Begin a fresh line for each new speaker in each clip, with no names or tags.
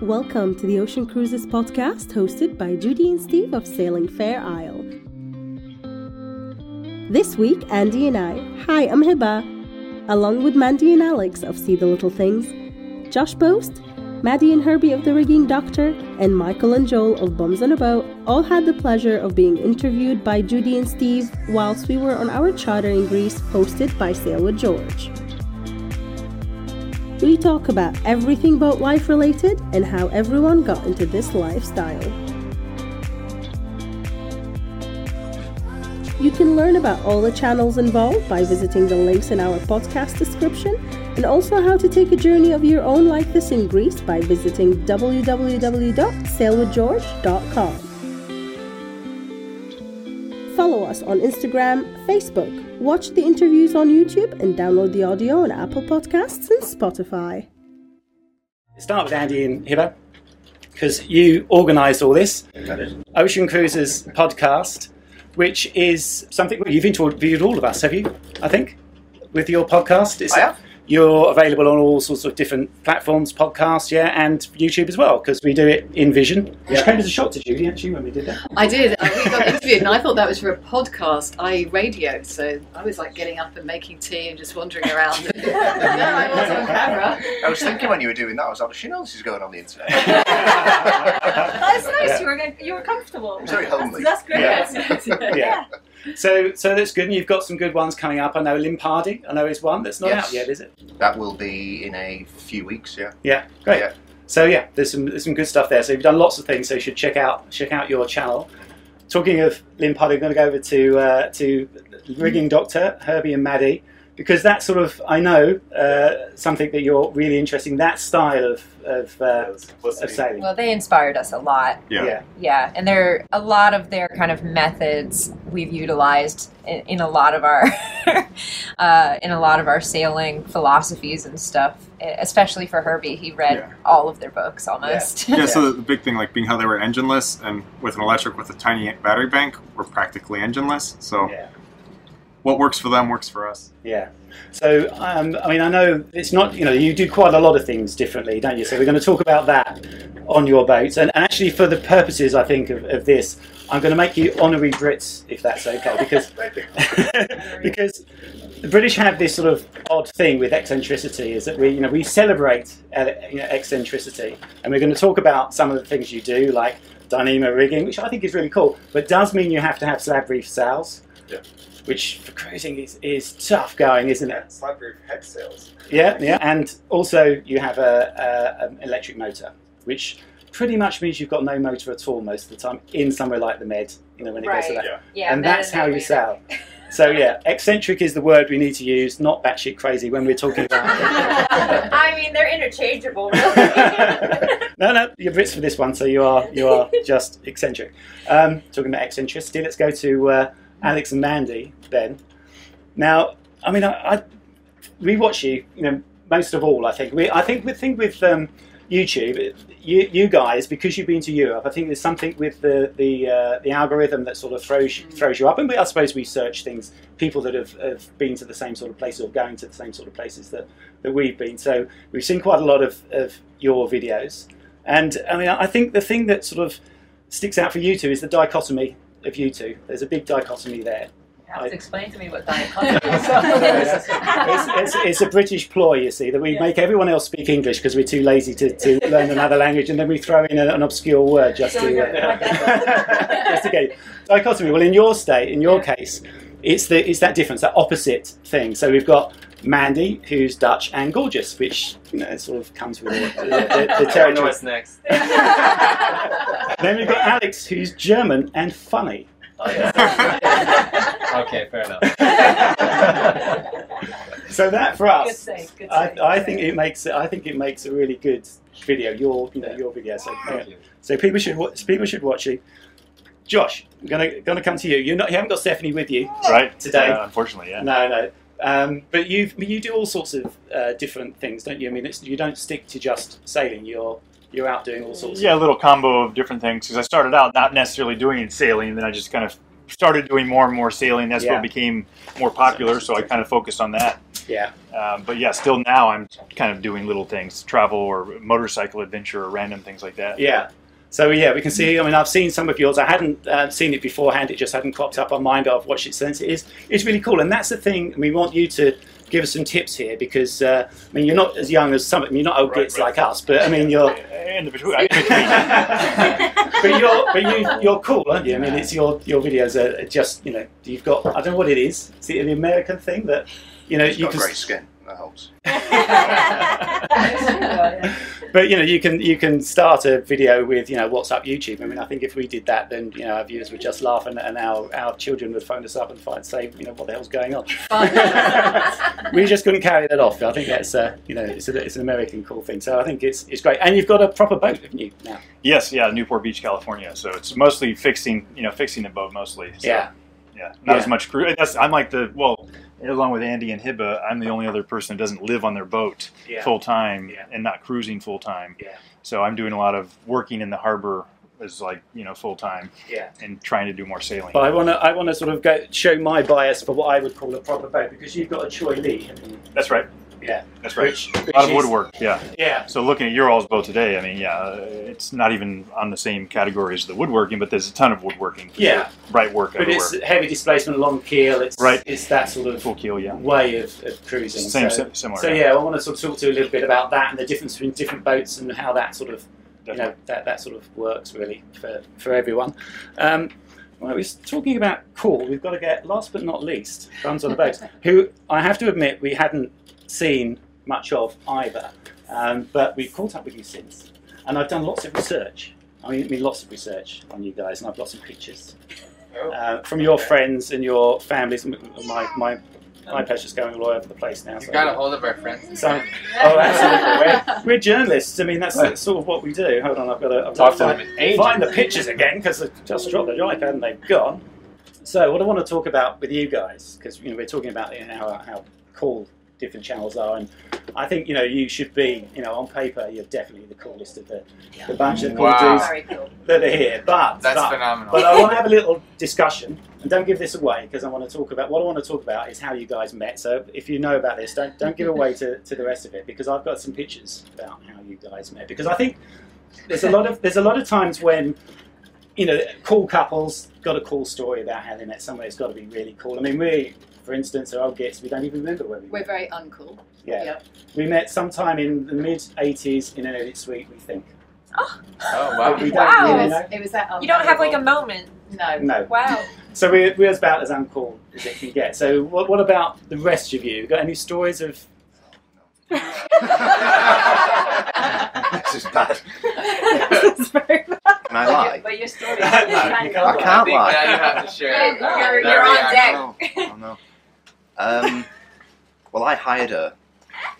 Welcome to the Ocean Cruises podcast hosted by Judy and Steve of Sailing Fair Isle. This week, Andy and I, hi, I'm Hiba, along with Mandy and Alex of See the Little Things, Josh Post, Maddie and Herbie of The Rigging Doctor, and Michael and Joel of Bums on a Boat all had the pleasure of being interviewed by Judy and Steve whilst we were on our charter in Greece hosted by Sail with George. We talk about everything boat life related and how everyone got into this lifestyle. You can learn about all the channels involved by visiting the links in our podcast description and also how to take a journey of your own like this in Greece by visiting www.sailwithgeorge.com. Follow us on Instagram, Facebook, watch the interviews on YouTube, and download the audio on Apple Podcasts and Spotify.
Start with Andy and Hiba, because you organised all this. Ocean Cruises podcast, which is something well, you've interviewed all of us, have you? I think, with your podcast. It's,
I have.
You're available on all sorts of different platforms, podcasts, yeah, and YouTube as well, because we do it in Vision. Which
Yeah.
came as a shock to Judy, actually, when we did that.
I did. I, we got interviewed, and I thought that was for a podcast. I radioed, so I was like getting up and making tea and just wandering around. no, I was on camera.
I was thinking when you were doing that, I was like, she knows this is going on the internet.
That's nice.
Yeah.
You were you were comfortable.
It's very homely.
That's, that's great.
Yeah. Yeah. So, so that's good. And you've got some good ones coming up. I know Lin Pardey. I know is one that's not
Yes.
out yet, is it?
that will be in a few weeks, yeah.
Yeah, great.
Yeah.
So yeah, there's some there's some good stuff there. So you've done lots of things. So you should check out check out your channel. Talking of Lin Pardey, I'm going to go over to uh, to rigging doctor Herbie and Maddie because that's sort of I know uh, something that you're really interested in. That style of of, uh, of sailing.
Well, they inspired us a lot.
yeah.
Yeah, and there a lot of their kind of methods we've utilized in, in a lot of our uh, in a lot of our sailing philosophies and stuff. Especially for Herbie, he read
Yeah.
all of their books almost.
yeah, yeah so the, the big thing, like being how they were engineless, and with an electric with a tiny battery bank, we're practically engineless. So
Yeah.
What works for them works for us.
Yeah. So, um, I mean, I know it's not, you know, you do quite a lot of things differently, don't you? So, we're going to talk about that on your boat. And, and actually, for the purposes, I think, of, of this, I'm going to make you honorary Brits, if that's okay, because, because the British have this sort of odd thing with eccentricity is that we, you know, we celebrate uh, you know, eccentricity. And we're going to talk about some of the things you do, like Dyneema rigging, which I think is really cool, but does mean you have to have slab reef sails.
Yeah.
Which for cruising is, is tough going, isn't it?
Slab reef head sails.
Yeah, yeah. And also, you have a, a, an electric motor, which pretty much means you've got no motor at all most of the time in somewhere like the Med. You know, when it goes to
Right.
that.
Yeah.
yeah,
and that's how you
women.
sail. So yeah, eccentric is the word we need to use, not batshit crazy when we're talking about.
I mean, they're interchangeable, really.
no, no, you're Brits for this one, so you are you are just eccentric. Um, talking about eccentricity, let's go to uh, Alex and Mandy. Ben, now, I mean, I, I we watch you, you know, most of all. I think we, I think the thing with um, YouTube, you, you guys, because you've been to Europe, I think there's something with the the, uh, the algorithm that sort of throws throws you up. And we, I suppose we search things, people that have, have been to the same sort of places or going to the same sort of places that, that we've been. So we've seen quite a lot of, of your videos. And I mean, I think the thing that sort of sticks out for you two is the dichotomy of you two. There's a big dichotomy there.
Alex, explain to me what dichotomy is.
it's, it's, it's a British ploy, you see, that we make everyone else speak English because we're too lazy to, to learn another language, and then we throw in a, an obscure word just
So
to,
go-
uh, just to get it. dichotomy. Well, in your state, in your case, it's the it's that difference, that opposite thing. So we've got Mandy, who's Dutch and gorgeous, which you know sort of comes with the, the, the, the territory.
next.
Then we've got Alex, who's German and funny. Oh, yeah.
okay, fair enough.
So that for us,
Good
us,
save, good
I,
save.
I think it makes it. I think it makes a really good video. Your you know your video. So
Thank you.
so people should wa- people should watch it. Josh, I'm gonna gonna come to you. You're not you haven't got Stephanie with you.
Right.
Today.
Uh, unfortunately, yeah.
No, no. Um, but you you do all sorts of uh, different things, don't you? I mean, it's, you don't stick to just sailing. You're you're out doing all sorts.
Yeah, a little combo of different things. Because I started out not necessarily doing sailing, and then I just kind of started doing more and more sailing. That's
Yeah.
what became more popular, so I kind of focused on that.
Yeah.
Um, but yeah, still now I'm kind of doing little things, travel or motorcycle adventure or random things like that.
Yeah. So yeah, we can see. I mean, I've seen some of yours. I hadn't uh, seen it beforehand. It just hadn't cropped up on mine, but I've watched it since. It is. It's really cool, and that's the thing. We want you to give us some tips here because uh, I mean, you're not as young as some. I mean, you're not old
Right,
gits
right.
like us, but I mean, you're.
In the between,
but you're, but you, you're cool, aren't you? I mean, it's your your videos are just you know you've got I don't know what it is. Is it an American thing that you know
It's
you
got
can
grey skin. That helps.
But you know, you can you can start a video with you know what's up YouTube. I mean, I think if we did that, then you know our viewers would just laugh, and, and our, our children would phone us up and find say you know what the hell's going on. we just couldn't carry that off. I think that's uh, you know it's, a, it's an American cool thing. So I think it's it's great, and you've got a proper boat, haven't you? Now,
yes, yeah, Newport Beach, California. So it's mostly fixing, you know, fixing the boat mostly. So,
yeah,
yeah, not
Yeah.
as much crew. That's, I'm like the well, along with Andy and Hiba, I'm the only other person that doesn't live on their boat
yeah,
full time
Yeah.
and not cruising full time.
Yeah.
So I'm doing a lot of working in the harbor as like you know full time
yeah.
and trying to do more sailing.
But I want to I want to sort of go show my bias for what I would call a proper boat because you've got a Cheoy Lee.
That's right.
Yeah,
That's right.
Which,
a lot of
which
woodwork. Yeah.
Yeah,
So looking at your all's boat today, I mean, yeah, it's not even on the same category as the woodworking, but there's a ton of woodworking.
yeah.
Right work
But
everywhere.
it's heavy displacement, long keel. It's
Right.
It's that sort of
Full keel, yeah.
way of, of cruising.
Same,
so,
similar.
so yeah, I want to sort of talk to you a little bit about that and the difference between different boats and how that sort of you know that, that sort of works really for, for everyone. Um, well, we're talking about cool. We've got to get last but not least, Bums on the Boat, who I have to admit we hadn't seen much of either, um, but we've caught up with you since, and I've done lots of research. I mean, I mean lots of research on you guys, and I've got some pictures uh, from your friends and your families. M- My my my pleasure's going all over the place now.
You
so-
got a hold of our friends.
so, oh, absolutely. We're, we're journalists. I mean, that's, that's sort of what we do. Hold on, I've got to, I've got to
to
find, find the pictures again because they just dropped the iPad and they've gone. So, what I want to talk about with you guys, because you know we're talking about you know, how, how cool different channels are, and I think you know you should be, you know, on paper you're definitely the coolest of the, the bunch of cool
Wow.
dudes
cool.
that are here. But
That's
but,
phenomenal.
but I want to have a little discussion, and don't give this away because I want to talk about what I want to talk about is how you guys met. So if you know about this, don't don't give away to, to the rest of it because I've got some pictures about how you guys met. Because I think there's a lot of there's a lot of times when you know cool couples got a cool story about how they met somewhere. It's got to be really cool. I mean, we, for instance, are old gits. We don't even remember where we
We're
met.
very uncool.
Yeah,
Yep.
we met sometime in the mid '80s in an edit suite. We think.
oh oh wow.
We don't
Wow.
really
It
know.
was, it was that
You don't have like a moment.
No.
No.
Wow.
So we're, we're about as uncool as it can get. So what, what about the rest of you? Got any stories of?
this is bad.
It's very bad.
Can I lie?
But your story
No,
is
you can't
I can't
think
lie.
now you have to share.
You're- you're- you're on deck.
Oh no. Oh, no. Um, well, I hired her.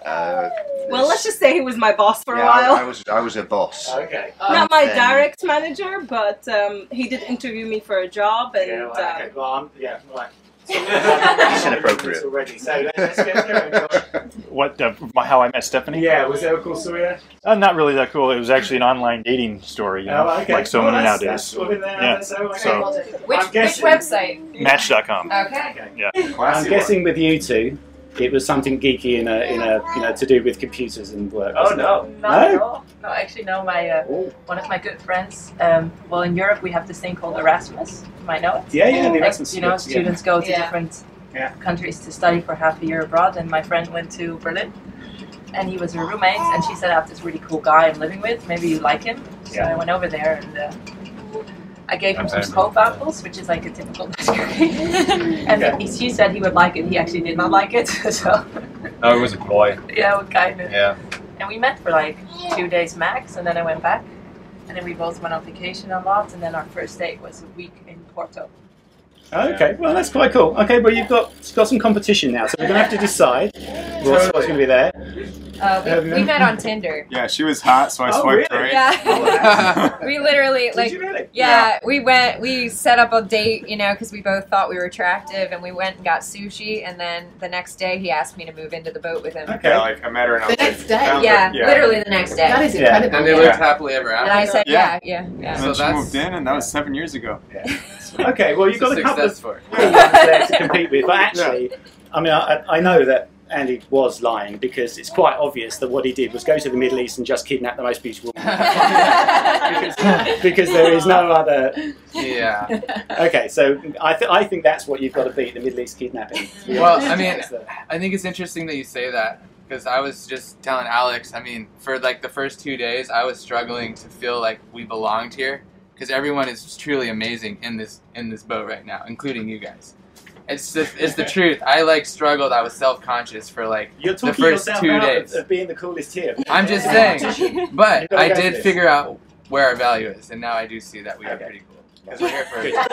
Uh,
Well, let's just say he was my boss for
yeah,
a while.
I, I was I was a boss.
Okay.
Not my
then-
direct manager, but um, he did interview me for a job, and
Yeah,
um,
right, okay. Well, I'm, yeah, right.
It's inappropriate.
already. So let's, let's get going. Josh.
What? Uh, my- how I met Stephanie?
Yeah, was that a cool story there?
Uh, not really that cool. It was actually an online dating story, you know,
Oh, okay.
like so
Well,
many
that's-
nowadays.
That's sort of in there.
Yeah.
So, okay.
So-
Which which website?
Match.com.
Okay.
Okay. I'm guessing with you two, it was something geeky in a in a you know to do with computers and work.
Oh
wasn't it?
no, not
No?
at all. No, actually, no. My uh,
Oh.
one of my good friends. Um, well, in Europe, we have this thing called Erasmus. You might know it.
Yeah, yeah, the
Like,
Erasmus
you know,
kids, yeah.
students go to
Yeah.
different
Yeah.
countries to study for half a year abroad. And my friend went to Berlin, and he was her roommate. And she said, "I have this really cool guy I'm living with. Maybe you like him." So
Yeah.
I went over there and. Uh, I gave him some
Okay.
stroopwafels, which is like a typical Dutch and
Okay.
he, she said he would like it. He actually did not like it. so,
No, it was a boy.
yeah, what kind of.
Yeah.
And we met for like two days max, and then I went back. And then we both went on vacation a lot, and then our first date was a week in Porto.
Oh, okay, well that's quite cool. Okay, well you've got got some competition now, so we're gonna have to decide what's, what's going to be there.
Uh, we, we met on Tinder.
Yeah, she was hot, so I
Oh,
swiped
really?
right.
Yeah. we literally
Did
like
you really?
yeah, we went we set up a date you know because we both thought we were attractive and we went and got sushi and then the next day he asked me to move into the boat with him
Okay.
Yeah, like I met her and I
The
was
next
like,
day?
found her-
yeah,
yeah.
literally the next day
That is
Yeah.
incredible.
And they
Yeah.
lived happily ever after. and.
I said
Yeah.
yeah yeah yeah,
And
So
then she
that's-
moved in, and that was seven years ago. Yeah.
Okay, well you've got
a
a couple of
success story.
cool there to compete with, but actually, I mean, I, I know that Andy was lying because it's quite obvious that what he did was go to the Middle East and just kidnap the most beautiful woman. because, because there is no other.
Yeah.
Okay, so I, th- I think that's what you've got to beat the Middle East kidnapping.
Well, I mean, I think it's interesting that you say that because I was just telling Alex. I mean, for like the first two days, I was struggling to feel like we belonged here because everyone is truly amazing in this in this boat right now, including you guys. It's the it's the truth. I like struggled. I was self conscious for like
You're
the
talking
first
yourself
two
out
days.
Of, of being the coolest here.
I'm just saying, but I did
this.
figure out where our value is, and now I do see that we are
Okay.
pretty cool. Because we're here for
Good.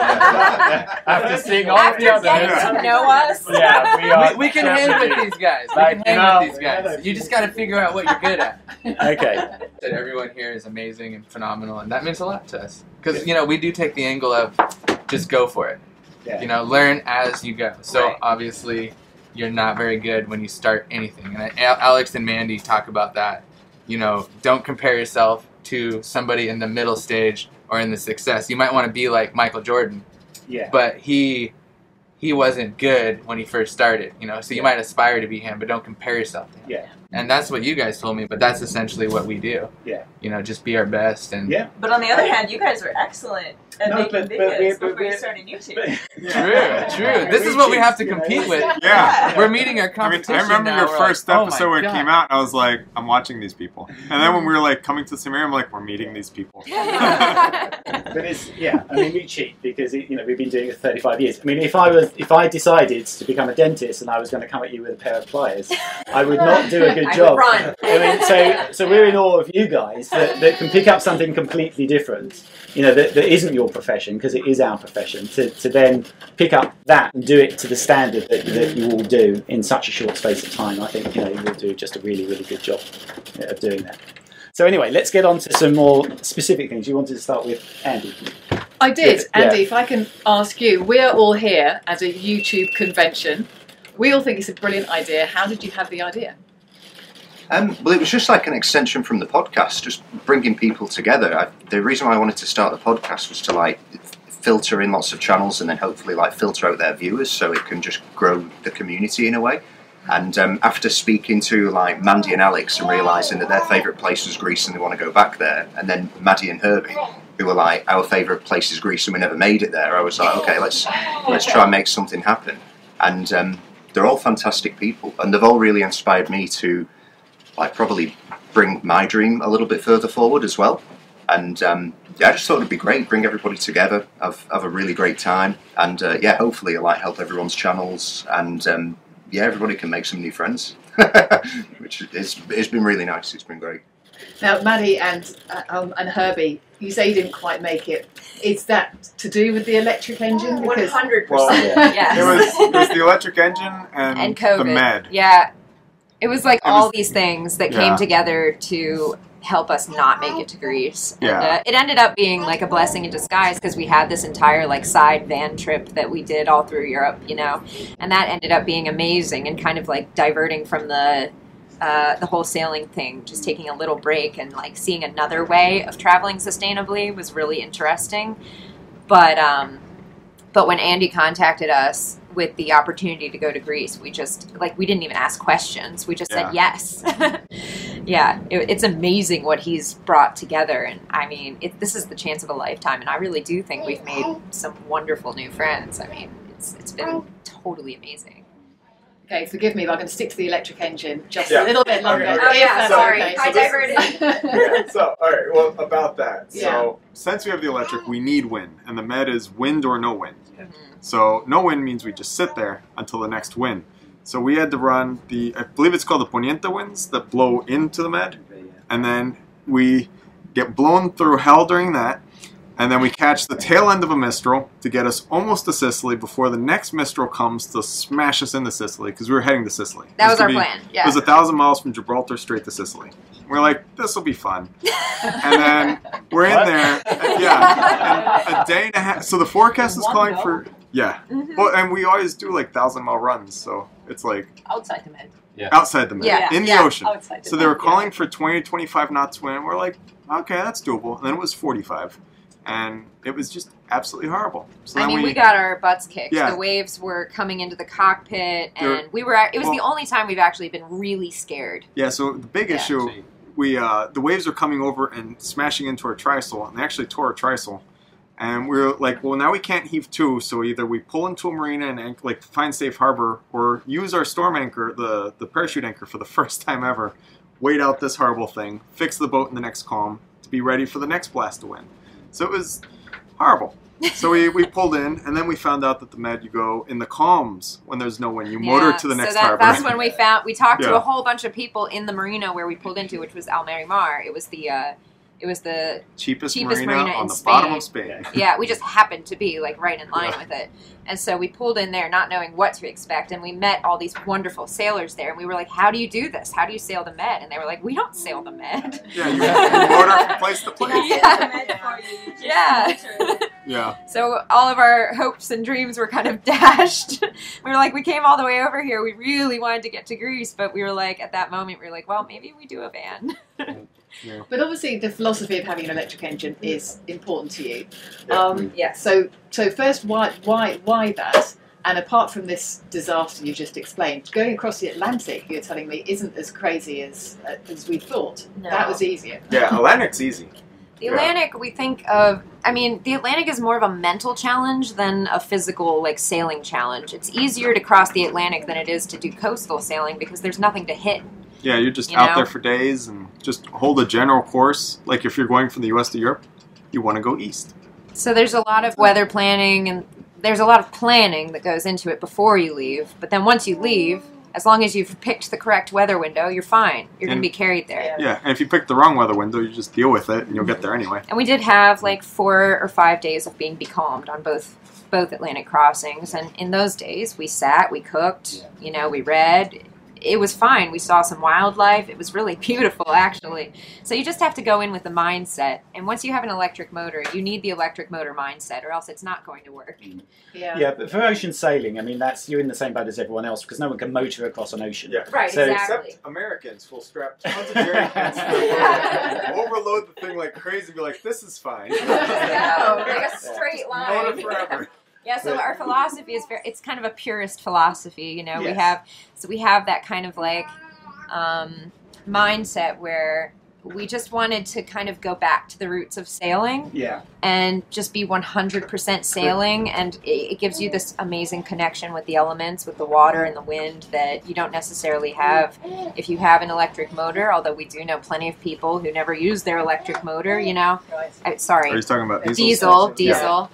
after seeing all of
After
the other
getting to know us.
Yeah, we are.
we, we can hang with these guys. We
Like,
can hang
no,
with these guys. You just got to figure out what you're good at.
Okay.
That everyone here is amazing and phenomenal, and that means a lot to us. Because you know we do take the angle of just go for it.
Yeah.
You know, learn as you go. So
Right.
obviously, you're not very good when you start anything. And I- Alex and Mandy talk about that. You know, don't compare yourself to somebody in the middle stage or in the success. You might want to be like Michael Jordan,
Yeah.
but he he wasn't good when he first started. You know, so you
Yeah.
might aspire to be him, but don't compare yourself to him.
Yeah.
And that's what you guys told me, but that's essentially what we do.
Yeah.
You know, just be our best and
Yeah.
But on the other hand, you guys were excellent at
No,
making
but- but
videos
we're- but
before you
we're-
YouTube.
But-
True, true. This is what we have to compete with.
Yeah.
We're meeting our
I mean,
competition.
I remember
now.
your first
like, oh my
episode when it came out, I was like, I'm watching these people. And then when we were like coming to Samir, I'm like, we're meeting these people.
But it's yeah. I mean, we cheat because you know we've been doing it for 35 years. I mean, if I was if I decided to become a dentist and I was going to come at you with a pair of pliers, I would not do a good
I
job.
run.
I mean, so so we're in awe of you guys that, that can pick up something completely different. You know that, that isn't your profession because it is our profession. To, to then pick up that and do it to the standard that, that you all do in such a short space of time, I think you know you will do just a really really good job of doing that. So anyway, let's get on to some more specific things. You wanted to start with Andy.
I did,
Yeah.
Andy. If I can ask you, we're all here at a YouTube convention. We all think it's a brilliant idea. How did you have the idea?
Um, well, it was just like an extension from the podcast, just bringing people together. I, the reason why I wanted to start the podcast was to like filter in lots of channels and then hopefully like filter out their viewers so it can just grow the community in a way. And um, after speaking to like Mandy and Alex and realizing that their favorite place was Greece and they want to go back there, and then Maddie and Herbie, who were like our favorite place is Greece and we never made it there, I was like, okay, let's let's try and make something happen. And um, they're all fantastic people, and they've all really inspired me to like probably bring my dream a little bit further forward as well. And um, yeah, I just thought it'd be great, bring everybody together, have have a really great time, and uh, yeah, hopefully it like help everyone's channels, and um, yeah, everybody can make some new friends, which is it's been really nice. It's been great.
Now, Maddie and uh, um, and Herbie, you say you didn't quite make it. Is that to do with the electric engine?
One hundred percent. Yes.
It was, it was the electric engine and,
and COVID.
the med.
Yeah, it was like
It
all
was-
these things that
Yeah.
came together to help us not make it to Greece. And,
Yeah.
uh, it ended up being like a blessing in disguise because we had this entire like side van trip that we did all through Europe, you know, and that ended up being amazing and kind of like diverting from the. Uh, the whole sailing thing, just taking a little break and like seeing another way of traveling sustainably was really interesting. But um, but when Andy contacted us with the opportunity to go to Greece, we just like we didn't even ask questions. We just said yes. yeah, it, it's amazing what he's brought together, and I mean, it, this is the chance of a lifetime. And I really do think we've made some wonderful new friends. I mean, it's it's been totally amazing.
okay, forgive me, but I'm going to stick to the electric engine just
Yeah.
a little bit longer.
Okay,
Oh, yeah,
that's
sorry.
okay.
I
So this-
diverted.
so, all right, well, about that.
Yeah.
So, since we have the electric, we need wind, and the med is wind or no wind.
Mhm.
So, no wind means we just sit there until the next wind. So, we had to run the, I believe it's called the poniente winds that blow into the med, and then we get blown through hell during that, and then we catch the tail end of a mistral to get us almost to Sicily before the next mistral comes to smash us into Sicily because we were heading to Sicily.
That
It
was our
be-
plan.
It was a thousand miles from Gibraltar straight to Sicily. We're like, this will be fun. And then we're in there, and- yeah, and a day and a half. So the forecast is calling
go?
for yeah.
Mhm.
Well, and we always do like thousand mile runs, so it's like
Outside the med.
outside the med,
Yeah,
in the
yeah.
ocean.
Outside the
So they were
med,
calling for 20 to 25 knots wind. We're like, okay, that's doable. And then it was 45. and it was just absolutely horrible. So
I
then
mean, we, got our butts kicked.
Yeah.
The waves were coming into the cockpit,
They're-
and we were. It was the only time we've actually been really scared.
Yeah, so the big
Yeah.
issue, we uh, the waves are coming over and smashing into our trysail, and they actually tore our trysail. And we were like, well, now we can't heave to, so either we pull into a marina and like find safe harbor, or use our storm anchor, the the parachute anchor, for the first time ever. Wait out this horrible thing, fix the boat in the next calm to be ready for the next blast to wind. So it was horrible. So we, we pulled in, and then we found out that the med you go in the calms when there's no wind. You motor to the next
so that,
harbor.
That's when we found. We talked to a whole bunch of people in the marina where we pulled into, which was Almerimar. It was the. Uh, it was the
cheapest,
cheapest
marina,
marina
on
in
the
Spain.
bottom of Spain.
yeah, we just happened to be like right in line
Yeah.
with it. And so we pulled in there not knowing what to expect and we met all these wonderful sailors there and we were like, How do you do this? How do you sail the med? And they were like, We don't sail the med.
Yeah, you, you motor from place to place.
Yeah. Yeah.
Yeah.
So all of our hopes and dreams were kind of dashed. we were like, we came all the way over here. We really wanted to get to Greece, but we were like, at that moment, we were like, well, maybe we do a van.
But obviously, the philosophy of having an electric engine is important to you. Um,
yeah.
So, so first, why, why, why that? And apart from this disaster you just explained, going across the Atlantic, you're telling me, isn't as crazy as as we thought.
No.
That was easier.
Yeah, Atlantic's easy.
The
Yeah.
Atlantic, we think of. I mean, the Atlantic is more of a mental challenge than a physical, like sailing challenge. It's easier to cross the Atlantic than it is to do coastal sailing because there's nothing to hit.
Yeah, you're just
You
out
know?
there for days and just hold a general course. Like if you're going from the U.S. to Europe, you want to go east.
So there's a lot of weather planning and there's a lot of planning that goes into it before you leave. But then once you leave, as long as you've picked the correct weather window, you're fine. You're going to be carried there.
Yeah, and if you pick the wrong weather window, you just deal with it and you'll get there anyway.
And we did have like four or five days of being becalmed on both both Atlantic crossings. And in those days, we sat, we cooked, you know, we read. It was fine. We saw some wildlife. It was really beautiful, actually. So you just have to go in with the mindset. And once you have an electric motor, you need the electric motor mindset, or else it's not going to work. Mm.
Yeah.
Yeah, but for ocean sailing, I mean, that's you're in the same boat as everyone else because no one can motor across an ocean.
Yeah.
Right,
So-
exactly.
Except Americans, will strap tons of jerry cans to the boat, overload the thing like crazy, and be like, this is fine.
No, like a straight line.
Motor forever.
Yeah, so our philosophy is very, it's kind of a purist philosophy, you know. We have so we have that kind of like um, mindset where we just wanted to kind of go back to the roots of sailing
Yeah.
and just be 100% sailing and it, it gives you this amazing connection with the elements with the water and the wind that you don't necessarily have if you have an electric motor although we do know plenty of people who never use their electric motor you know I, sorry
Are you talking about diesel?
diesel,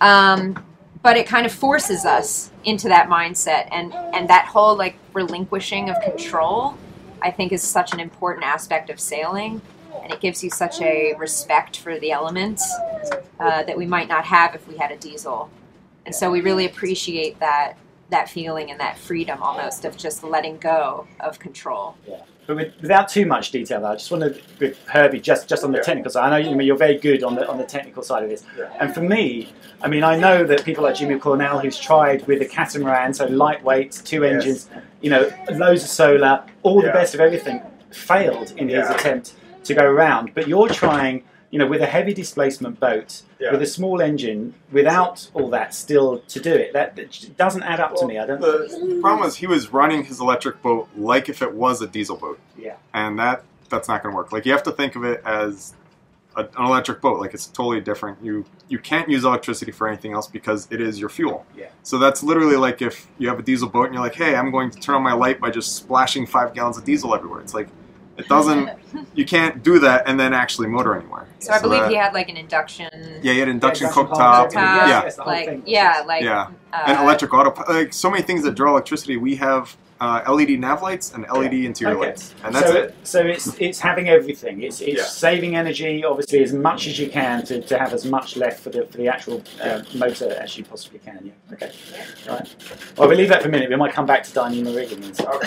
Yeah.
Um, but it kind of forces us into that mindset, and and that whole like relinquishing of control, I think, is such an important aspect of sailing, and it gives you such a respect for the elements uh, that we might not have if we had a diesel, and so we really appreciate that that feeling and that freedom almost of just letting go of control.
But with, without too much detail, though, I just want to, with Herbie, just, just on the technical side. I know you, you're very good on the on the technical side of this. And for me, I mean, I know that people like Jimmy Cornell, who's tried with a catamaran, so lightweight, two
Yes.
engines, you know, loads of solar, all the best of everything, failed in his attempt to go around. But you're trying, you know, with a heavy displacement boat,
Yeah.
with a small engine, without all that, still to do it. That, doesn't add up to me. I don't.
The problem was he was running his electric boat like if it was a diesel boat.
Yeah.
and that that's not going to work. Like you have to think of it as a, an electric boat. Like it's totally different. You you can't use electricity for anything else because it is your fuel.
Yeah.
So that's literally like if you have a diesel boat and you're like, hey, I'm going to turn on my light by just splashing five gallons of diesel everywhere. It's like it doesn't. you can't do that and then actually motor anywhere.
So I believe
that-
he had like an induction.
Yeah, he had induction
induction
cooktop.
cooktop,
Top,
yeah.
yes, the whole
like yeah, like
Yeah.
uh,
and electric auto, like so many things that draw electricity. We have uh, LED nav lights and LED interior
Okay.
lights, and that's
so,
it.
So it's it's having everything. It's it's
Yeah.
saving energy, obviously, as much as you can to, to have as much left for the for the actual uh, motor as you possibly can. Yeah. Okay. Right. Well, we'll leave that for a minute. We might come back to Dyneema rigging and stuff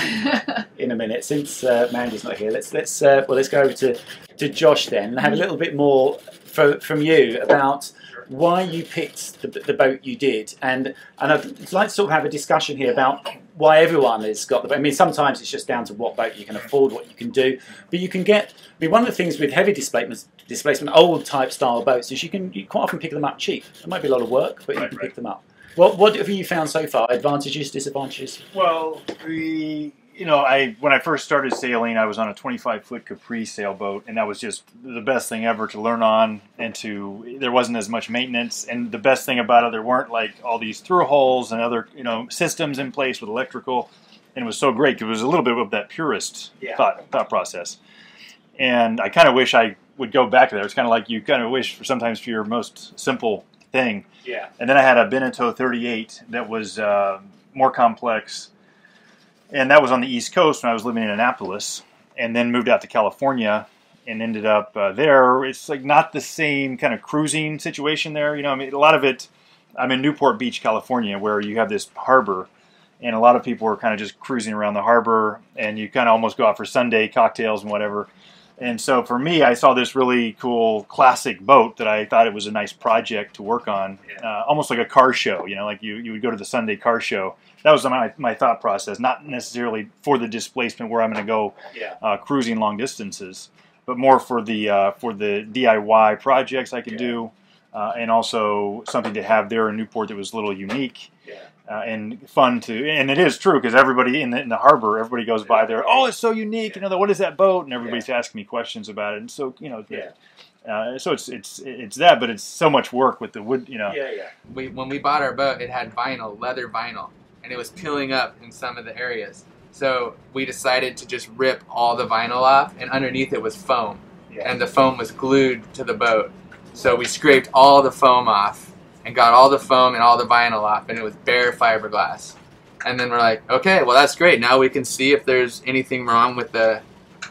in a minute. Since uh, Mandy's not here, let's let's uh, well let's go over to to Josh then and have a little bit more fro- from you about why you picked the, the boat you did, and and I'd like to sort of have a discussion here about why everyone has got the. boat. I mean, sometimes it's just down to what boat you can afford, what you can do, but you can get. I mean, one of the things with heavy displacement, displacement old type style boats is you can you quite often pick them up cheap. It might be a lot of work, but you
Right,
can
right.
pick them up. What what have you found so far? Advantages, disadvantages?
Well, we, you know, I when I first started sailing, I was on a 25 foot Capri sailboat, and that was just the best thing ever to learn on. And to there wasn't as much maintenance, and the best thing about it, there weren't like all these through holes and other you know systems in place with electrical, and it was so great it was a little bit of that purist
Yeah.
thought thought process. And I kind of wish I would go back there. It's kind of like you kind of wish for sometimes for your most simple thing
Yeah.
and then I had a Beneteau 38 that was uh, more complex. And that was on the East Coast when I was living in Annapolis. And then moved out to California and ended up uh, there. It's like not the same kind of cruising situation there. You know, I mean, a lot of it, I'm in Newport Beach, California, where you have this harbor. And a lot of people are kind of just cruising around the harbor. And you kind of almost go out for Sunday cocktails and whatever. And so for me, I saw this really cool classic boat that I thought it was a nice project to work on, uh, almost like a car show. You know, like you, you would go to the Sunday car show. That was my, my thought process, not necessarily for the displacement where I'm going to go
Yeah.
uh, cruising long distances, but more for the uh, for the DIY projects I could do, uh, and also something to have there in Newport that was a little unique.
Yeah.
Uh, and fun to, and it is true because everybody in the, in the harbor, everybody goes by there. Oh, it's so unique! You know, what is that boat? And everybody's asking me questions about it. And so, you know,
Yeah.
uh, so it's it's it's that, but it's so much work with the wood. You know,
Yeah. Yeah.
we when we bought our boat, it had vinyl, leather vinyl, and it was peeling up in some of the areas. So we decided to just rip all the vinyl off, and underneath it was foam,
Yeah.
and the foam was glued to the boat. So we scraped all the foam off and got all the foam and all the vinyl off, and it was bare fiberglass. And then we're like, okay, well that's great. Now we can see if there's anything wrong with the,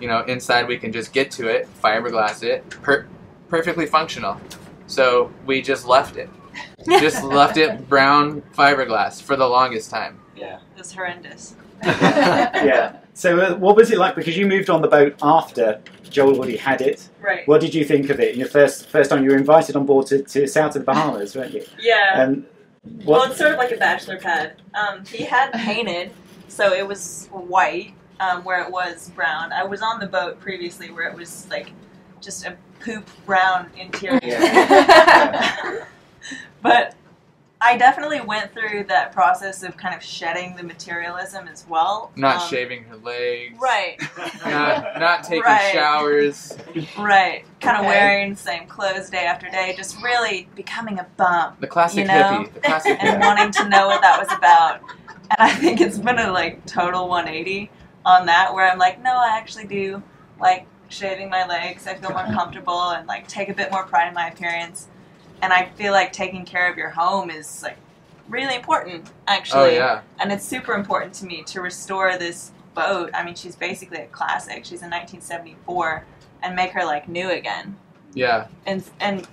you know, inside. We can just get to it, fiberglass it, per- perfectly functional. So we just left it just left it brown fiberglass for the longest time.
Yeah.
It was horrendous.
yeah. So, uh, what was it like? Because you moved on the boat after Joel already had it.
Right.
What did you think of it? Your first first time you were invited on board to, to south of the Bahamas, weren't you?
Yeah.
And
Well, it's sort of like a bachelor pad. Um, he had painted, so it was white um, where it was brown. I was on the boat previously where it was like just a poop brown interior. but I definitely went through that process of kind of shedding the materialism as well.
Not
Um,
shaving her legs.
Right.
Not not taking
Right.
showers.
Right. Kind of
Okay.
wearing the same clothes day after day, just really becoming a bum.
The classic
You know?
hippie. The classic
and wanting to know what that was about. And I think it's been a like total 180 on that where I'm like, no, I actually do like shaving my legs. I feel more comfortable and like take a bit more pride in my appearance. And I feel like taking care of your home is like really important actually.
Oh
actually.
yeah.
And it's super important to me to restore this boat. I mean, she's basically a classic. She's in 1974 and make her like new again.
Yeah.
And and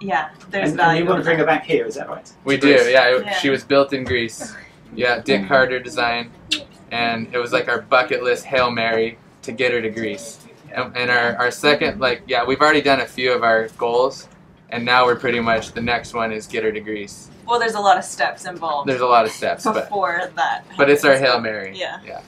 yeah, there's
and, and
value.
you want to bring her back here? Is that right?
We do. Yeah, it-
Yeah.
She was built in Greece. Yeah, Dick Carter design, and it was like our bucket list hail mary to get her to Greece. And, and our, our second, like, yeah, we've already done a few of our goals, and now we're pretty much the next one is get her to Greece.
Well, there's a lot of steps involved.
There's a lot of steps, but
before that.
but it's our hail mary.
Yeah.
Yeah.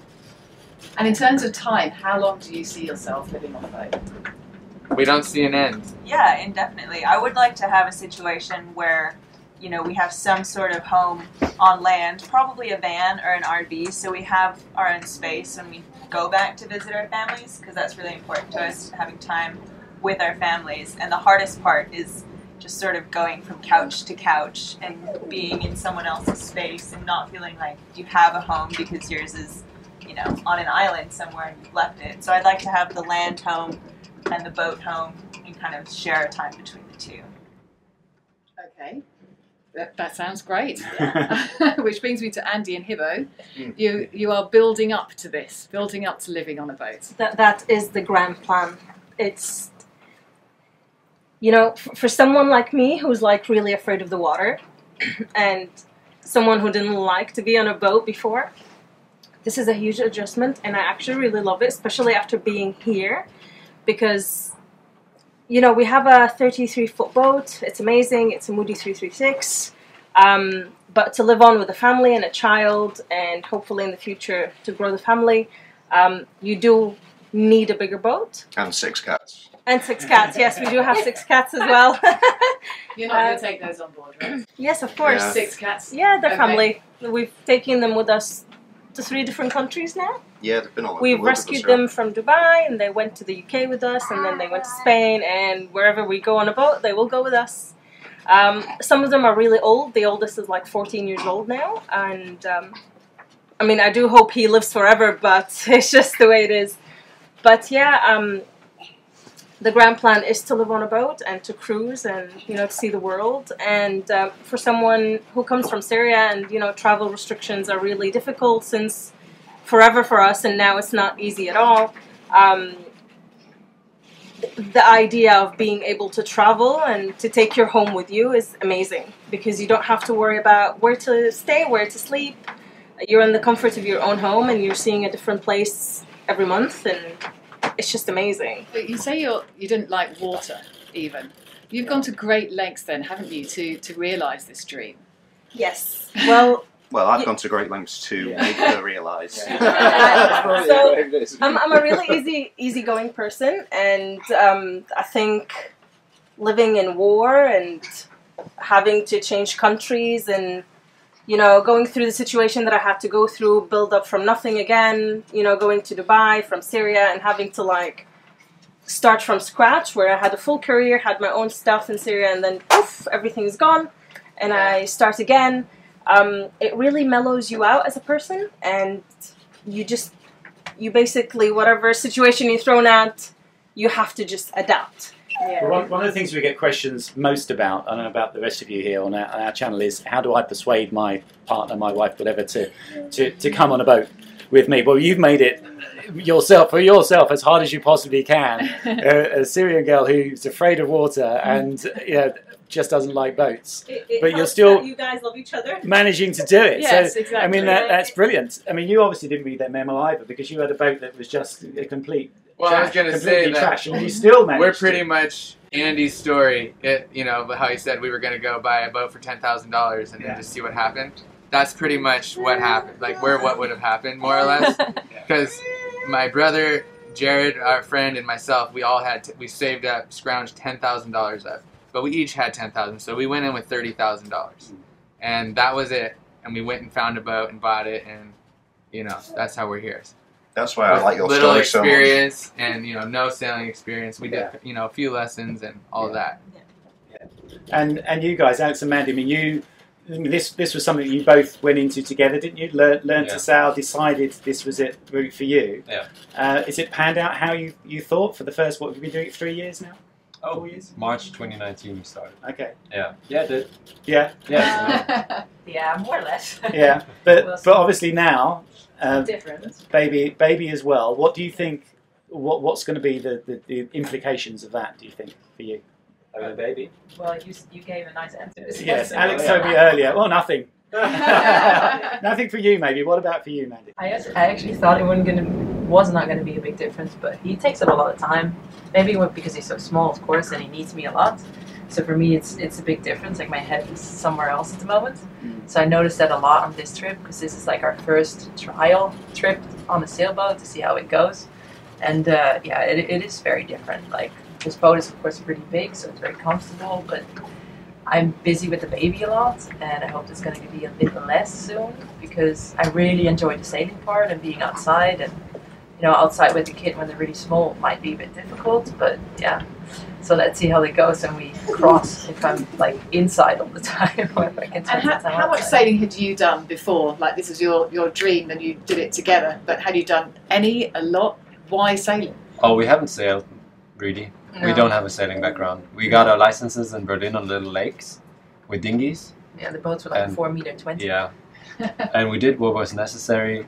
And in terms of time, how long do you see yourself living on a boat?
We don't see an end.
Yeah, indefinitely. I would like to have a situation where, you know, we have some sort of home on land, probably a van or an RV, so we have our own space when we go back to visit our families, because that's really important to us, having time with our families. And the hardest part is just sort of going from couch to couch and being in someone else's space and not feeling like you have a home because yours is, you know, on an island somewhere and you've left it. So I'd like to have the land home and the boat home and kind of share a time between the two.
Okay. That, that sounds great. Which brings me to Andy and Hibbo.
Mm.
You you are building up to this, building up to living on a boat.
that that is the grand plan. It's you know, for someone like me who's like really afraid of the water, and someone who didn't like to be on a boat before, this is a huge adjustment, and I actually really love it, especially after being here, because you know, we have a 33 foot boat. It's amazing. It's a Moody 336. Um, but to live on with a family and a child, and hopefully in the future to grow the family, um, you do need a bigger boat.
And six cats.
And six cats. Yes, we do have six cats as well.
You're not going
Uh,
to take those on board, right?
yes, of course.
Yeah.
Six cats.
Yeah, they're
Okay.
family. We've taken them with us to three different countries now.
Yeah, they've been all
We've
the
rescued
us, right?
them from Dubai, and they went to the UK with us, and then they went to Spain, and wherever we go on a boat, they will go with us. Um, some of them are really old. The oldest is like 14 years old now, and um, I mean, I do hope he lives forever, but it's just the way it is. But yeah, um, the grand plan is to live on a boat and to cruise and you know to see the world. And um, for someone who comes from Syria, and you know, travel restrictions are really difficult since forever for us, and now it's not easy at all. Um, the idea of being able to travel and to take your home with you is amazing because you don't have to worry about where to stay, where to sleep. You're in the comfort of your own home and you're seeing a different place every month, and it's just amazing.
But you say you're, you didn't like water, even. You've gone to great lengths, then, haven't you, to, to realise this dream?
Yes. Well,
Well, I've
Yeah.
gone to great lengths to make her realise.
so I'm, I'm a really easy easygoing person, and um, I think living in war and having to change countries and you know going through the situation that I had to go through, build up from nothing again. You know, going to Dubai from Syria and having to like start from scratch, where I had a full career, had my own stuff in Syria, and then poof, everything's gone, and I start again. Um, it really mellows you out as a person, and you just you basically whatever situation you're thrown at, you have to just adapt.
Well, one, one of the things we get questions most about, I don't know about the rest of you here on our, on our channel, is how do I persuade my partner, my wife, whatever, to, to, to come on a boat with me? Well, you've made it yourself for yourself as hard as you possibly can. a, a Syrian girl who's afraid of water and you know, just doesn't like boats, but you're still
you guys love each other.
managing to do it.
Yes,
so,
exactly.
I mean, that, that's brilliant. I mean, you obviously didn't read that memo either because you had a boat that was just a complete
Well, I was gonna say that
trash, and you still managed.
We're
to-
pretty much Andy's story. It, you know, how he said we were gonna go buy a boat for ten thousand dollars and
Yeah.
then just see what happened. That's pretty much what happened. Like where what would have happened, more or less. Because my brother Jared, our friend, and myself, we all had t- we saved up, scrounged ten thousand dollars up, but we each had ten thousand, so we went in with thirty thousand dollars, mm. and that was it. And we went and found a boat and bought it, and you know that's how we're here.
That's why I like your
little
story so much.
experience and you know no sailing experience. We did you know a few lessons and all of that.
And and you guys, Alex and Mandy, I mean, you I mean, this this was something you both went into together, didn't you? Learn learn
Yeah.
to sail, decided this was it route for you.
Yeah.
Uh, is it panned out how you, you thought for the first? What have you been doing it three years now?
Oh,
Four years.
March 2019 we started.
Okay.
Yeah. Yeah, it did.
Yeah.
Yeah.
Yeah, more or less.
Yeah. But
Well,
but obviously now, uh,
different.
baby baby as well. What do you think? What what's going to be the, the, the implications of that? Do you think for you?
Having a baby.
Well, you you gave a nice answer.
Yes, Alex told me earlier. Well, nothing. nothing for you, maybe. What about for you, Mandy?
I, act- I actually thought it wasn't gonna was not gonna be a big difference, but he takes up a lot of time. Maybe it was because he's so small, of course, and he needs me a lot. So for me, it's it's a big difference. Like my head is somewhere else at the moment.
Mm.
So I noticed that a lot on this trip because this is like our first trial trip on a sailboat to see how it goes. And uh, yeah, it, it is very different. Like this boat is of course pretty big, so it's very comfortable, but I'm busy with the baby a lot, and I hope it's going to be a bit less soon because I really enjoy the sailing part and being outside. And you know, outside with the kid when they're really small might be a bit difficult, but yeah. So let's see how it goes and we cross. If I'm like inside all the time, or if I can
And how, how much sailing had you done before? Like this was your, your dream and you did it together, but had you done any, a lot? Why sailing?
Oh, we haven't sailed, really. We don't have a sailing background. We got our licenses in Berlin on little lakes with dinghies.
Yeah, the boats were like
And-
four meter twenty.
Yeah. and we did what was necessary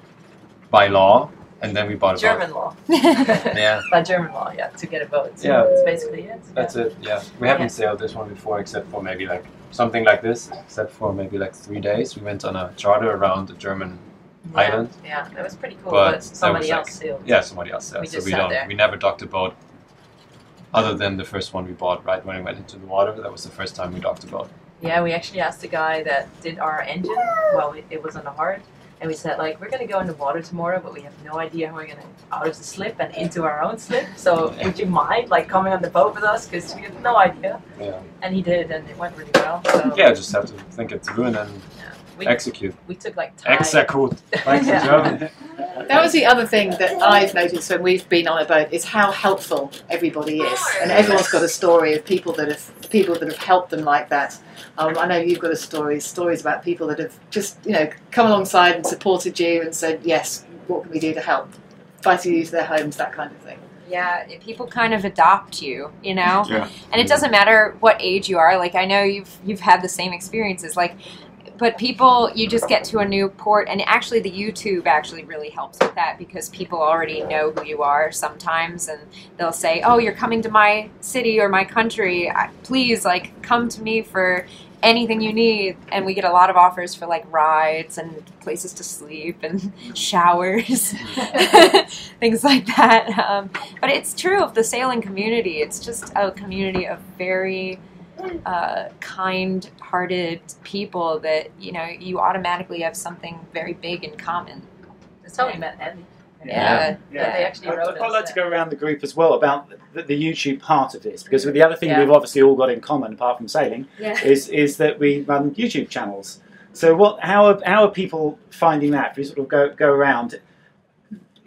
by law, and then we bought a
German law.
Yeah.
By German law, yeah, to get a boat. So
Yeah.
that's basically it.
That's it. Yeah, we haven't sailed this one before, except for maybe like something like this. Except for maybe like three days, we went on a charter around the German
Yeah.
island.
Yeah, that was pretty cool.
But
But, somebody
was, like-
else sailed.
Yeah, somebody else sailed.
We
so
just
we
sat
don't.
there.
We never docked a boat other than the first one we bought right when we went into the water. That was the first time we docked a boat.
Yeah, we actually asked the guy that did our engine while it, it was on the hard, and we said like we're gonna go in the water tomorrow, but we have no idea how we're gonna out of the slip and into our own slip. So would you mind like coming on the boat with us? Because we have no idea.
Yeah.
And he did, and it went really well. So
Yeah, just have to think it through and then
we,
execute.
We took like time.
Execute. Thanks,
Yeah.
German.
That was the other thing that I've noticed when we've been on a boat is how helpful everybody is, and everyone's got a story of people that have people that have helped them like that. Um, I know you've got a story, stories about people that have just you know come alongside and supported you and said, yes, what can we do to help? Invited you to their homes, that kind of thing.
Yeah, people kind of adopt you, you know.
Yeah.
And it doesn't matter what age you are. Like I know you've you've had the same experiences. Like, but people, you just get to a new port, and actually the YouTube actually really helps with that because people already know who you are sometimes, and they'll say, "Oh, you're coming to my city or my country. Please, like, come to me for." Anything you need, and we get a lot of offers for like rides and places to sleep and showers, things like that. Um, but it's true of the sailing community. It's just a community of very uh, kind-hearted people that you know you automatically have something very big in common.
That's how we met Andy.
Yeah.
Yeah, they actually
I'd, I'd like to go around the group as well about the, the YouTube part of this because the other thing
Yeah.
we've obviously all got in common apart from sailing
Yeah.
is is that we run YouTube channels. So what? How are how are people finding that? If you sort of go go around,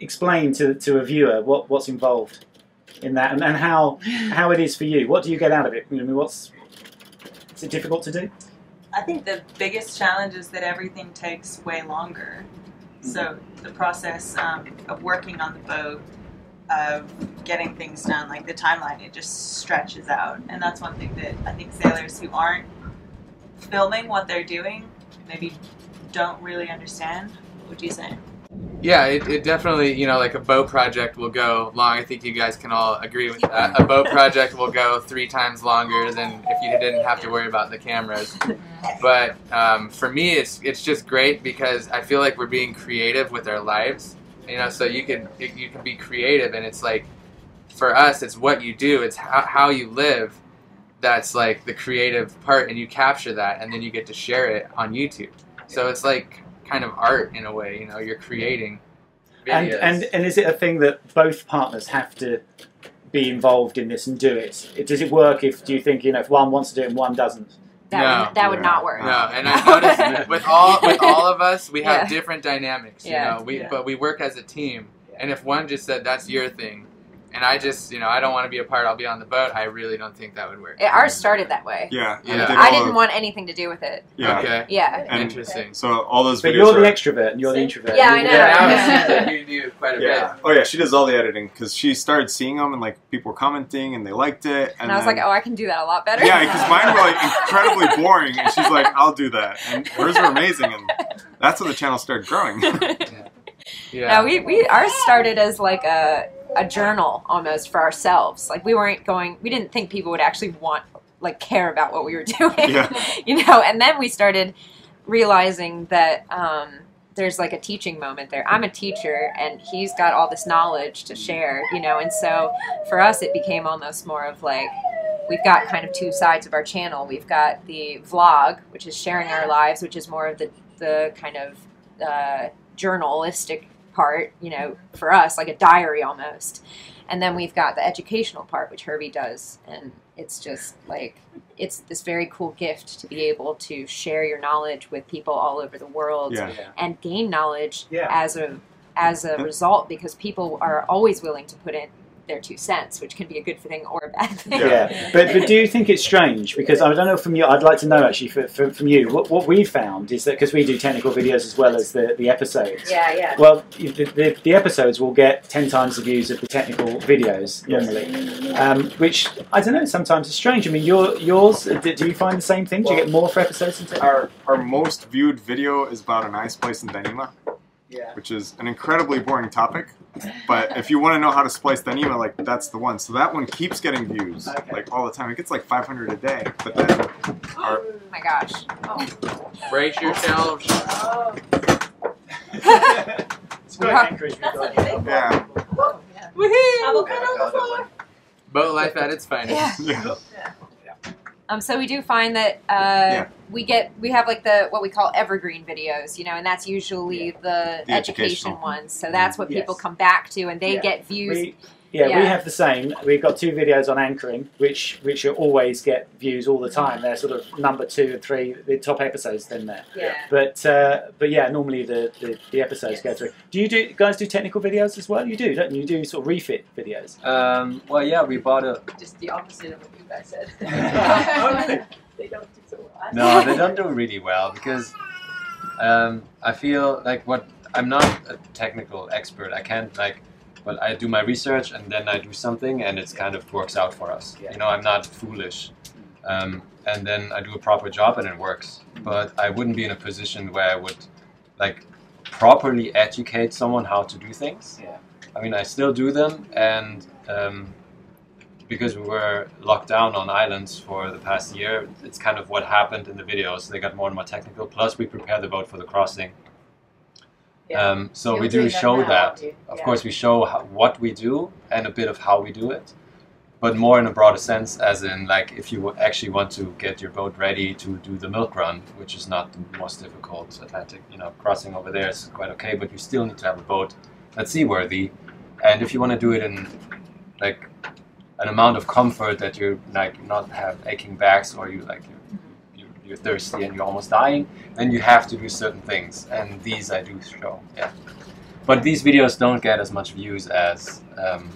explain to to a viewer what what's involved in that and, and how how it is for you. What do you get out of it? I mean, what's is it difficult to do?
I think the biggest challenge is that everything takes way longer. So the process um, of working on the boat, of getting things done, like the timeline, it just stretches out, and that's one thing that I think sailors who aren't filming what they're doing maybe don't really understand. What would you say?
Yeah, it, it definitely, you know, like a boat project will go long. I think you guys can all agree with that. A boat project will go three times longer than if you didn't have to worry about the cameras. But um, for me, it's it's just great because I feel like we're being creative with our lives. You know, so you can you can be creative, and it's like for us, it's what you do, it's how, how you live. That's like the creative part, and you capture that, and then you get to share it on YouTube. So it's like kind of art in a way. You know, you're creating.
And,
videos.
and and is it a thing that both partners have to be involved in this and do it? It- Does it work if do you think you know if one wants to do it and one doesn't?
That
No.
would, that would not work.
No, and I noticed with all with all of us, we have
Yeah.
different dynamics. You
Yeah.
know, we
Yeah.
but we work as a team. And if one just said that's your thing, and I just you know I don't want to be a part, I'll be on the boat. I really don't think that would work.
It, ours started that way.
Yeah.
Yeah.
did
I didn't
the-
want anything to do with it.
Yeah.
Okay.
Yeah.
And
Interesting.
So all those
But
videos.
you're the extrovert and you're the introvert.
Yeah, I know.
the-
Yeah,
Yeah.
you do quite a
Yeah.
bit.
Oh yeah, she does all the editing because she started seeing them and like people were commenting and they liked it. And,
And I was
then-
like, oh, I can do that a lot better.
Yeah, because mine were like incredibly boring, and she's like, "I'll do that," and hers were amazing, and that's when the channel started growing.
Yeah.
No, we, we ours started as like a a journal almost for ourselves. Like we weren't going we didn't think people would actually want like care about what we were doing.
Yeah.
you know, and then we started realizing that um there's like a teaching moment there. I'm a teacher and he's got all this knowledge to share, you know, and so for us it became almost more of like we've got kind of two sides of our channel. We've got the vlog, which is sharing our lives, which is more of the the kind of uh, journalistic part, you know, for us, like a diary almost. And then we've got the educational part, which Herbie does. And it's just like, it's this very cool gift to be able to share your knowledge with people all over the world
Yeah.
and gain knowledge
Yeah.
as a as a result because people are always willing to put in their two cents, which can be a good thing or a bad thing.
Yeah, but but do you think it's strange? Because I don't know from you. I'd like to know actually for, for, from you. What, what we found is that because we do technical videos as well as the, the episodes.
Yeah, yeah.
Well, the, the, the episodes will get ten times the views of the technical videos normally, um, which I don't know. Sometimes it's strange. I mean, your yours. uh, Do, do you find the same thing? Do you get more for episodes than technical?
our our most viewed video is about an eye splice in Dyneema,
Yeah.
which is an incredibly boring topic. But if you want to know how to splice Dyneema, like that's the one. So that one keeps getting views
Okay.
like all the time. It gets like 500 a day. But then our
Oh my gosh.
Brace yourselves.
It's quite an increase we've
That's
got.
a big
yeah,
Woohoo! Avocado on the floor.
Boat life at its finest.
Yeah. Um, so we do find that uh, we get we have like the what we call evergreen videos, you know, and that's usually the,
The
education ones. So that's what people come back to, and they
Yeah.
get views.
We, yeah,
Yeah.
we have the same. We've got two videos on anchoring, which which will always get views all the time. They're sort of number two and three, the top episodes. Then there.
Yeah.
But uh, but yeah, normally the, the, the episodes go through. Do you do guys do technical videos as well? You do, don't you? You do sort of refit videos.
Um, well, yeah, we bought a.
Just the opposite of what you guys said.
really?
they don't do so well.
No, they don't do really well because um, I feel like what I'm not a technical expert. I can't like, well, I do my research and then I do something and it's kind of works out for us. You know, I'm not foolish, um, and then I do a proper job and it works. But I wouldn't be in a position where I would like properly educate someone how to do things.
Yeah.
I mean, I still do them, and um, because we were locked down on islands for the past year, it's kind of what happened in the videos. They got more and more technical. Plus, we prepare the boat for the crossing. Um, so
You're
we do
that
show that.
aren't?
Of
Yeah.
course, we show how, what we do and a bit of how we do it, but more in a broader sense, as in like if you actually want to get your boat ready to do the milk run, which is not the most difficult Atlantic, you know, crossing over there is quite okay, but you still need to have a boat that's seaworthy, and if you want to do it in like an amount of comfort that you're like not have aching backs or you like you're, you're, thirsty and you're almost dying, then you have to do certain things, and these I do show, yeah. But these videos don't get as much views as um,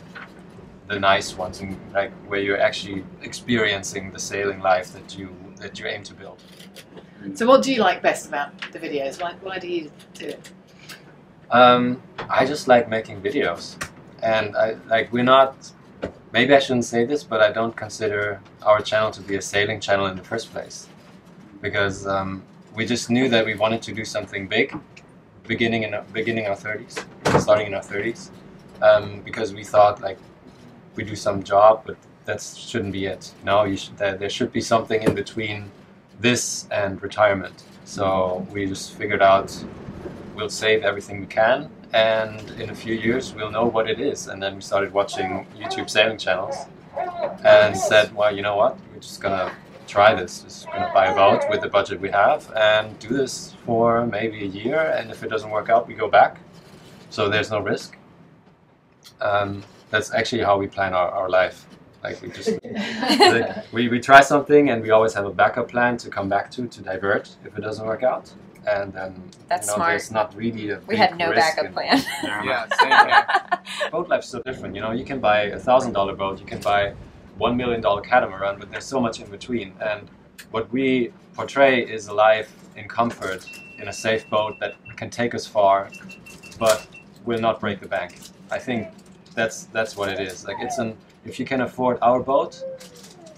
the nice ones, and like where you're actually experiencing the sailing life that you that you aim to build.
So, what do you like best about the videos? Why, why do you do it?
Um, I just like making videos, and I like we're not. Maybe I shouldn't say this, but I don't consider our channel to be a sailing channel in the first place, because um, we just knew that we wanted to do something big, beginning in beginning our thirties, starting in our thirties, um, because we thought like we do some job, but that shouldn't be it. No, you should, there, there should be something in between this and retirement. So we just figured out we'll save everything we can, and in a few years we'll know what it is. And then we started watching YouTube sailing channels, and said, well, you know what, we're just gonna try this. Just gonna buy a boat with the budget we have and do this for maybe a year. And if it doesn't work out, we go back. So there's no risk. Um, that's actually how we plan our, our life. Like we just like, we, we try something and we always have a backup plan to come back to to divert if it doesn't work out. And then
That's
you know,
smart.
there's not really a
We had no backup
in-
plan.
Yeah, same here.
boat life's so different. You know, you can buy a thousand dollar boat, you can buy one million dollar catamaran, but there's so much in between. And what we portray is a life in comfort in a safe boat that can take us far, but will not break the bank. I think that's that's what it is. Like it's an if you can afford our boat,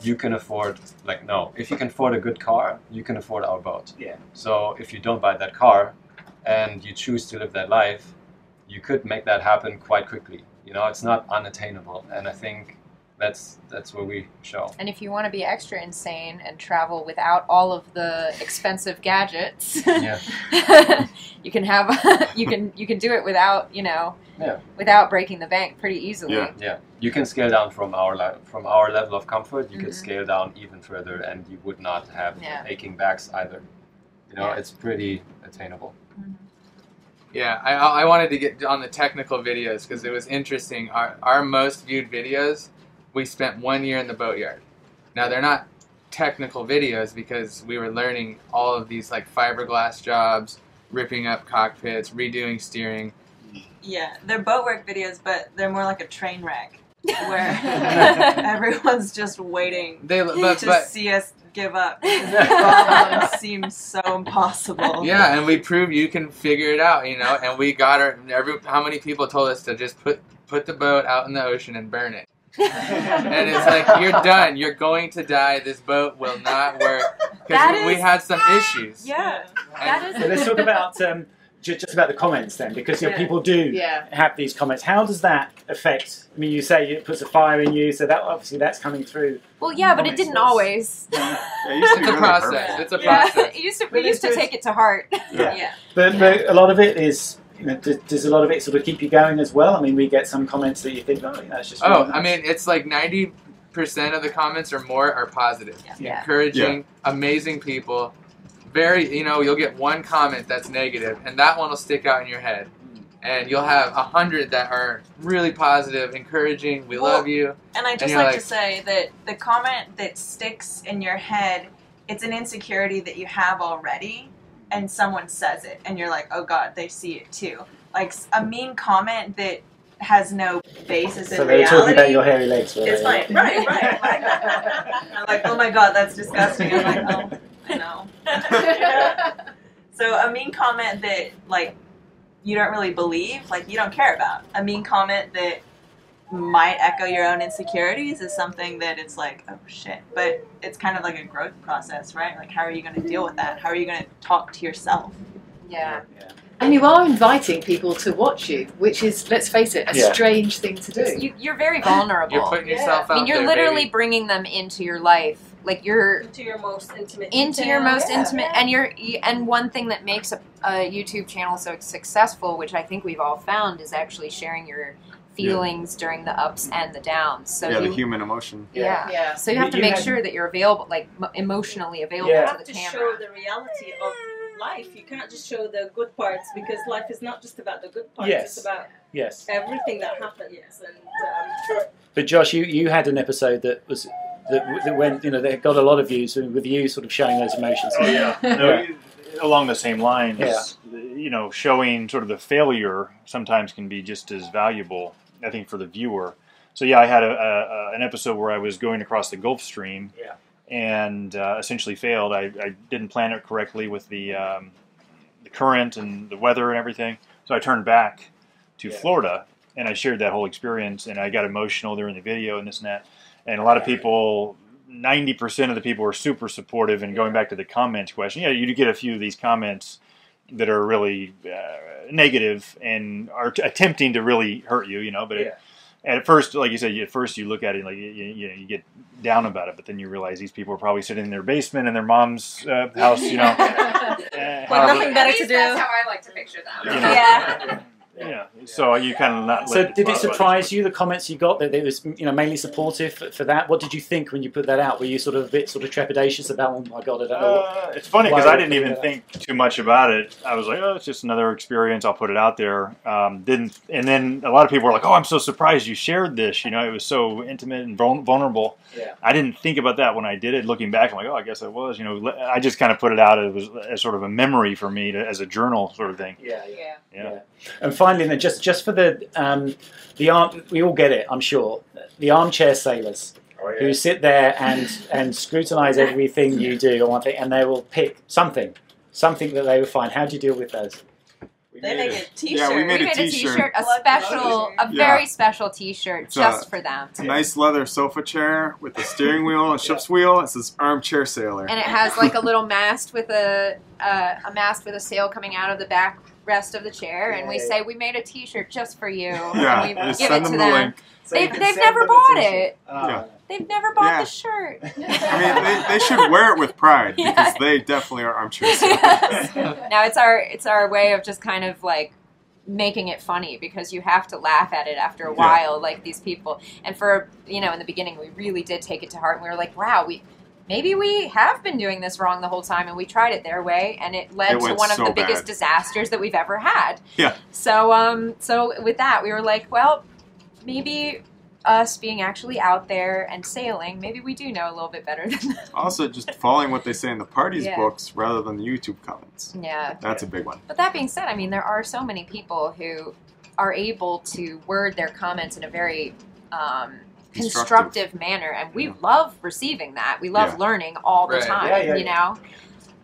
you can afford like no. If you can afford a good car, you can afford our boat.
Yeah.
So if you don't buy that car and you choose to live that life, you could make that happen quite quickly. You know, it's not unattainable, and I think that's that's what we show.
And if you want to be extra insane and travel without all of the expensive gadgets,
Yeah.
you can have you can you can do it without you know
Yeah.
without breaking the bank pretty easily.
Yeah, yeah. You can scale down from our le- from our level of comfort. You could
Mhm.
scale down even further, and you would not have
Yeah.
aching backs either. You know,
Yeah.
it's pretty attainable.
Yeah, I, I wanted to get on the technical videos because it was interesting. Our, our most viewed videos, we spent one year in the boatyard. Now, they're not technical videos because we were learning all of these like fiberglass jobs, ripping up cockpits, redoing steering.
Yeah, they're boat work videos, but they're more like a train wreck where everyone's just waiting
They- but-
to
but-
see us give up. The problem seems so impossible.
Yeah, and we proved you can figure it out, you know. And we got our every. How many people told us to just put put the boat out in the ocean and burn it? And it's like you're done. You're going to die. This boat will not work because we, we had some issues.
Yeah,
that
So let's talk about um, ju- just about the comments then, because you know,
Yeah.
people do
Yeah.
have these comments. How does that affect? I mean, you say it puts a fire in you, so that obviously that's coming through.
Well, yeah, but it didn't
that's-
always.
It's a process. It's a
Yeah,
process.
it used to, we used to take it to heart.
Yeah. But, but a lot of it is. You know, does, does a lot of it sort of keep you going as well? I mean, we get some comments that you think, oh, you know, it's just.
Oh,
really
I mean, it's like ninety percent of the comments or more are positive,
Yeah.
encouraging, amazing people. Very, you know, you'll get one comment that's negative, and that one will stick out in your head. And you'll have a hundred that are really positive, encouraging. We
Well,
love you.
And I just
you're
like, to say that the comment that sticks in your head, it's an insecurity that you have already, and someone says it, and you're like, oh god, they see it too. Like a mean comment that has no basis
So
in
they were
reality.
talking about your hairy legs, were
It's fine, right, right. I'm like, oh my god, that's disgusting. I'm like, oh, I know. so a mean comment that like you don't really believe, like you don't care about. A mean comment that might echo your own insecurities is something that it's like, oh shit. But it's kind of like a growth process, right? Like how are you going to deal with that? How are you going to talk to yourself?
Yeah.
And you are inviting people to watch you, which is, let's face it, a
Yeah.
strange thing to do.
You, you're very vulnerable.
You're putting yourself out.
I mean, you're
there,
literally
baby.
bringing them into your life. Like you're
into your most intimate
into your most
Yeah.
intimate and you're and one thing that makes a, a youtube channel so successful which i think we've all found is actually sharing your feelings during the ups and the downs so
yeah,
you,
the human emotion.
yeah.
Yeah.
so you
You-
have to
you
make
had-
sure that you're available like emotionally available
Yeah.
You
to
have
the
to
camera
show the reality of life. You can't just show the good parts because life is not just about the good parts.
Yes.
It's about
Yes.
everything that happens. And um,
But Josh, you, you had an episode that was that, that went you know that got a lot of views with you sort of showing those emotions.
Oh yeah. No, along the same lines,
Yeah.
you know, showing sort of the failure sometimes can be just as valuable, I think, for the viewer. So yeah, I had a, a, an episode where I was going across the Gulf Stream,
Yeah.
and uh, essentially failed. I, I didn't plan it correctly with the um, the current and the weather and everything. So I turned back to
Yeah.
Florida, and I shared that whole experience, and I got emotional during the video and this and that. And a lot of people, ninety percent of the people were super supportive. And going back to the comments question, yeah, you do get a few of these comments that are really uh, negative and are t- attempting to really hurt you, you know. But it, at first, like you said, at first you look at it like you, you know you get down about it, but then you realize these people are probably sitting in their basement in their mom's uh, house, you know. uh,
With
however-
nothing better to do.
that's how i like to picture them
you know,
Yeah.
yeah. So you kind of not.
So did it surprise you the comments you got that it was you know mainly supportive for, for that? What did you think when you put that out? Were you sort of a bit sort of trepidatious about oh my god I don't know?
Uh, it's funny because I didn't even
that?
think too much about it. I was like, oh, it's just another experience. I'll put it out there. Um, didn't, and then a lot of people were like, oh, I'm so surprised you shared this. You know, it was so intimate and vulnerable.
Yeah.
I didn't think about that when I did it. Looking back, I'm like, oh, I guess I was. You know, I just kind of put it out as, as sort of a memory for me to, as a journal sort of thing.
Yeah, yeah.
Yeah.
And finally, then just just for the um, the arm, we all get it, I'm sure. The armchair sailors who sit there and and scrutinise everything you do or one thing, and they will pick something, something that they will find. How do you deal with those?
They make a T-shirt.
Yeah, we made
we
a
made a
t-shirt.
t-shirt a special a
Yeah.
very special t-shirt
It's,
just
uh,
for them
It's a nice leather sofa chair with a steering wheel, a ship's wheel. It says armchair sailor.
and it has like a little mast with a uh, a mast with a sail coming out of the back rest of the chair, and we
Yeah, yeah.
say we made a T-shirt just for you,
Yeah,
and we
just
give
send
it to
them the
them.
So
They've, they've never
them
bought
t-shirt.
it. Oh.
Yeah.
They've never bought
Yeah.
the shirt.
I mean, they, they should wear it with pride because
Yeah.
they definitely are armchair sailors.
Yes. now it's our it's our way of just kind of like making it funny because you have to laugh at it after a
Yeah.
while like these people and for you know in the beginning we really did take it to heart and we were like wow we maybe we have been doing this wrong the whole time and we tried it their way and it led
It
to one of
so
the biggest disasters that we've ever had
Yeah.
so um so with that we were like well maybe us being actually out there and sailing maybe we do know a little bit better than that
Also, just following what they say in the Pardeys'
Yeah.
books rather than the YouTube comments.
yeah
That's a big one.
But that being said, I mean, there are so many people who are able to word their comments in a very um,
Constructive.
constructive manner, and we
Yeah.
love receiving that. We love
Yeah.
learning all the
Right.
time,
Yeah, yeah,
you
yeah.
know.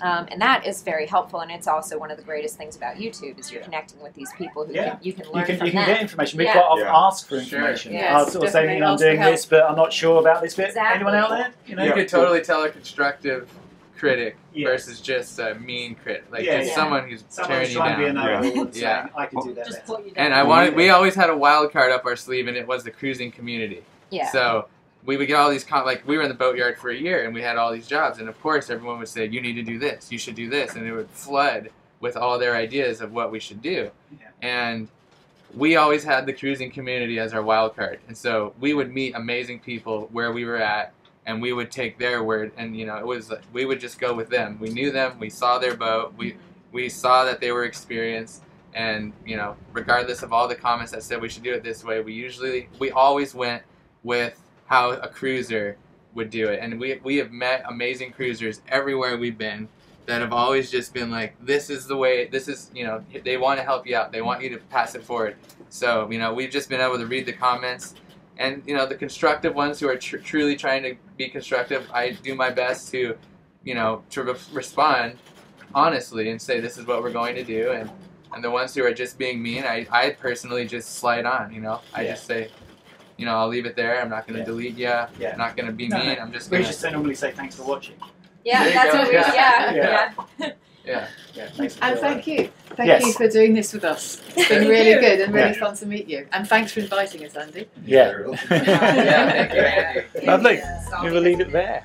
Um, and that is very helpful, and it's also one of the greatest things about YouTube is you're
Yeah.
connecting with these people who
Yeah.
can, you can
You
learn
can
from
you can
them.
get information. We
Yeah.
quite often
Yeah.
ask for
Sure.
information.
Yes,
I'll sort of say, you know, I'm doing this, but I'm not sure about this bit.
Exactly.
Anyone out there? You know,
You
Yeah.
could totally tell a constructive critic
Yes.
versus just a mean critic, like
Yeah,
just
yeah.
someone who's
Someone's
tearing you
trying to be a
down.
know-it-all
Yeah.
I can do that
Just
better.
you down.
And I wanted, we always had a wild card up our sleeve, and it was the cruising community.
Yeah.
So we would get all these con- like we were in the boatyard for a year, and we had all these jobs, and of course everyone would say, "You need to do this. You should do this," and it would flood with all their ideas of what we should do.
Yeah.
And we always had the cruising community as our wild card, and so we would meet amazing people where we were at, and we would take their word, and you know, it was we would just go with them. We knew them, we saw their boat, we we saw that they were experienced, and you know, regardless of all the comments that said we should do it this way, we usually we always went with how a cruiser would do it, and we we have met amazing cruisers everywhere we've been that have always just been like, this is the way, this is, you know, they want to help you out. They want you to pass it forward. So, you know, we've just been able to read the comments and, you know, the constructive ones who are tr- truly trying to be constructive, I do my best to, you know, to re- respond honestly and say, this is what we're going to do. And, and the ones who are just being mean, I, I personally just slide on, you know, I
Yeah.
just say, you know, I'll leave it there. I'm not going to
Yeah.
delete you.
Yeah.
I'm not going to be
No,
mean.
no.
I'm just
We
going
just say normally say thanks for watching.
Yeah,
There
that's what we.
Yeah.
Yeah,
Yeah.
Yeah.
Yeah, thanks for
And thank you. Thank
Yes.
you for doing this with us. It's been really
you.
good and really
Yeah.
fun to meet you. And thanks for inviting us, Andy.
Yeah.
Yeah, thank you, Andy.
Lovely. We will leave it there.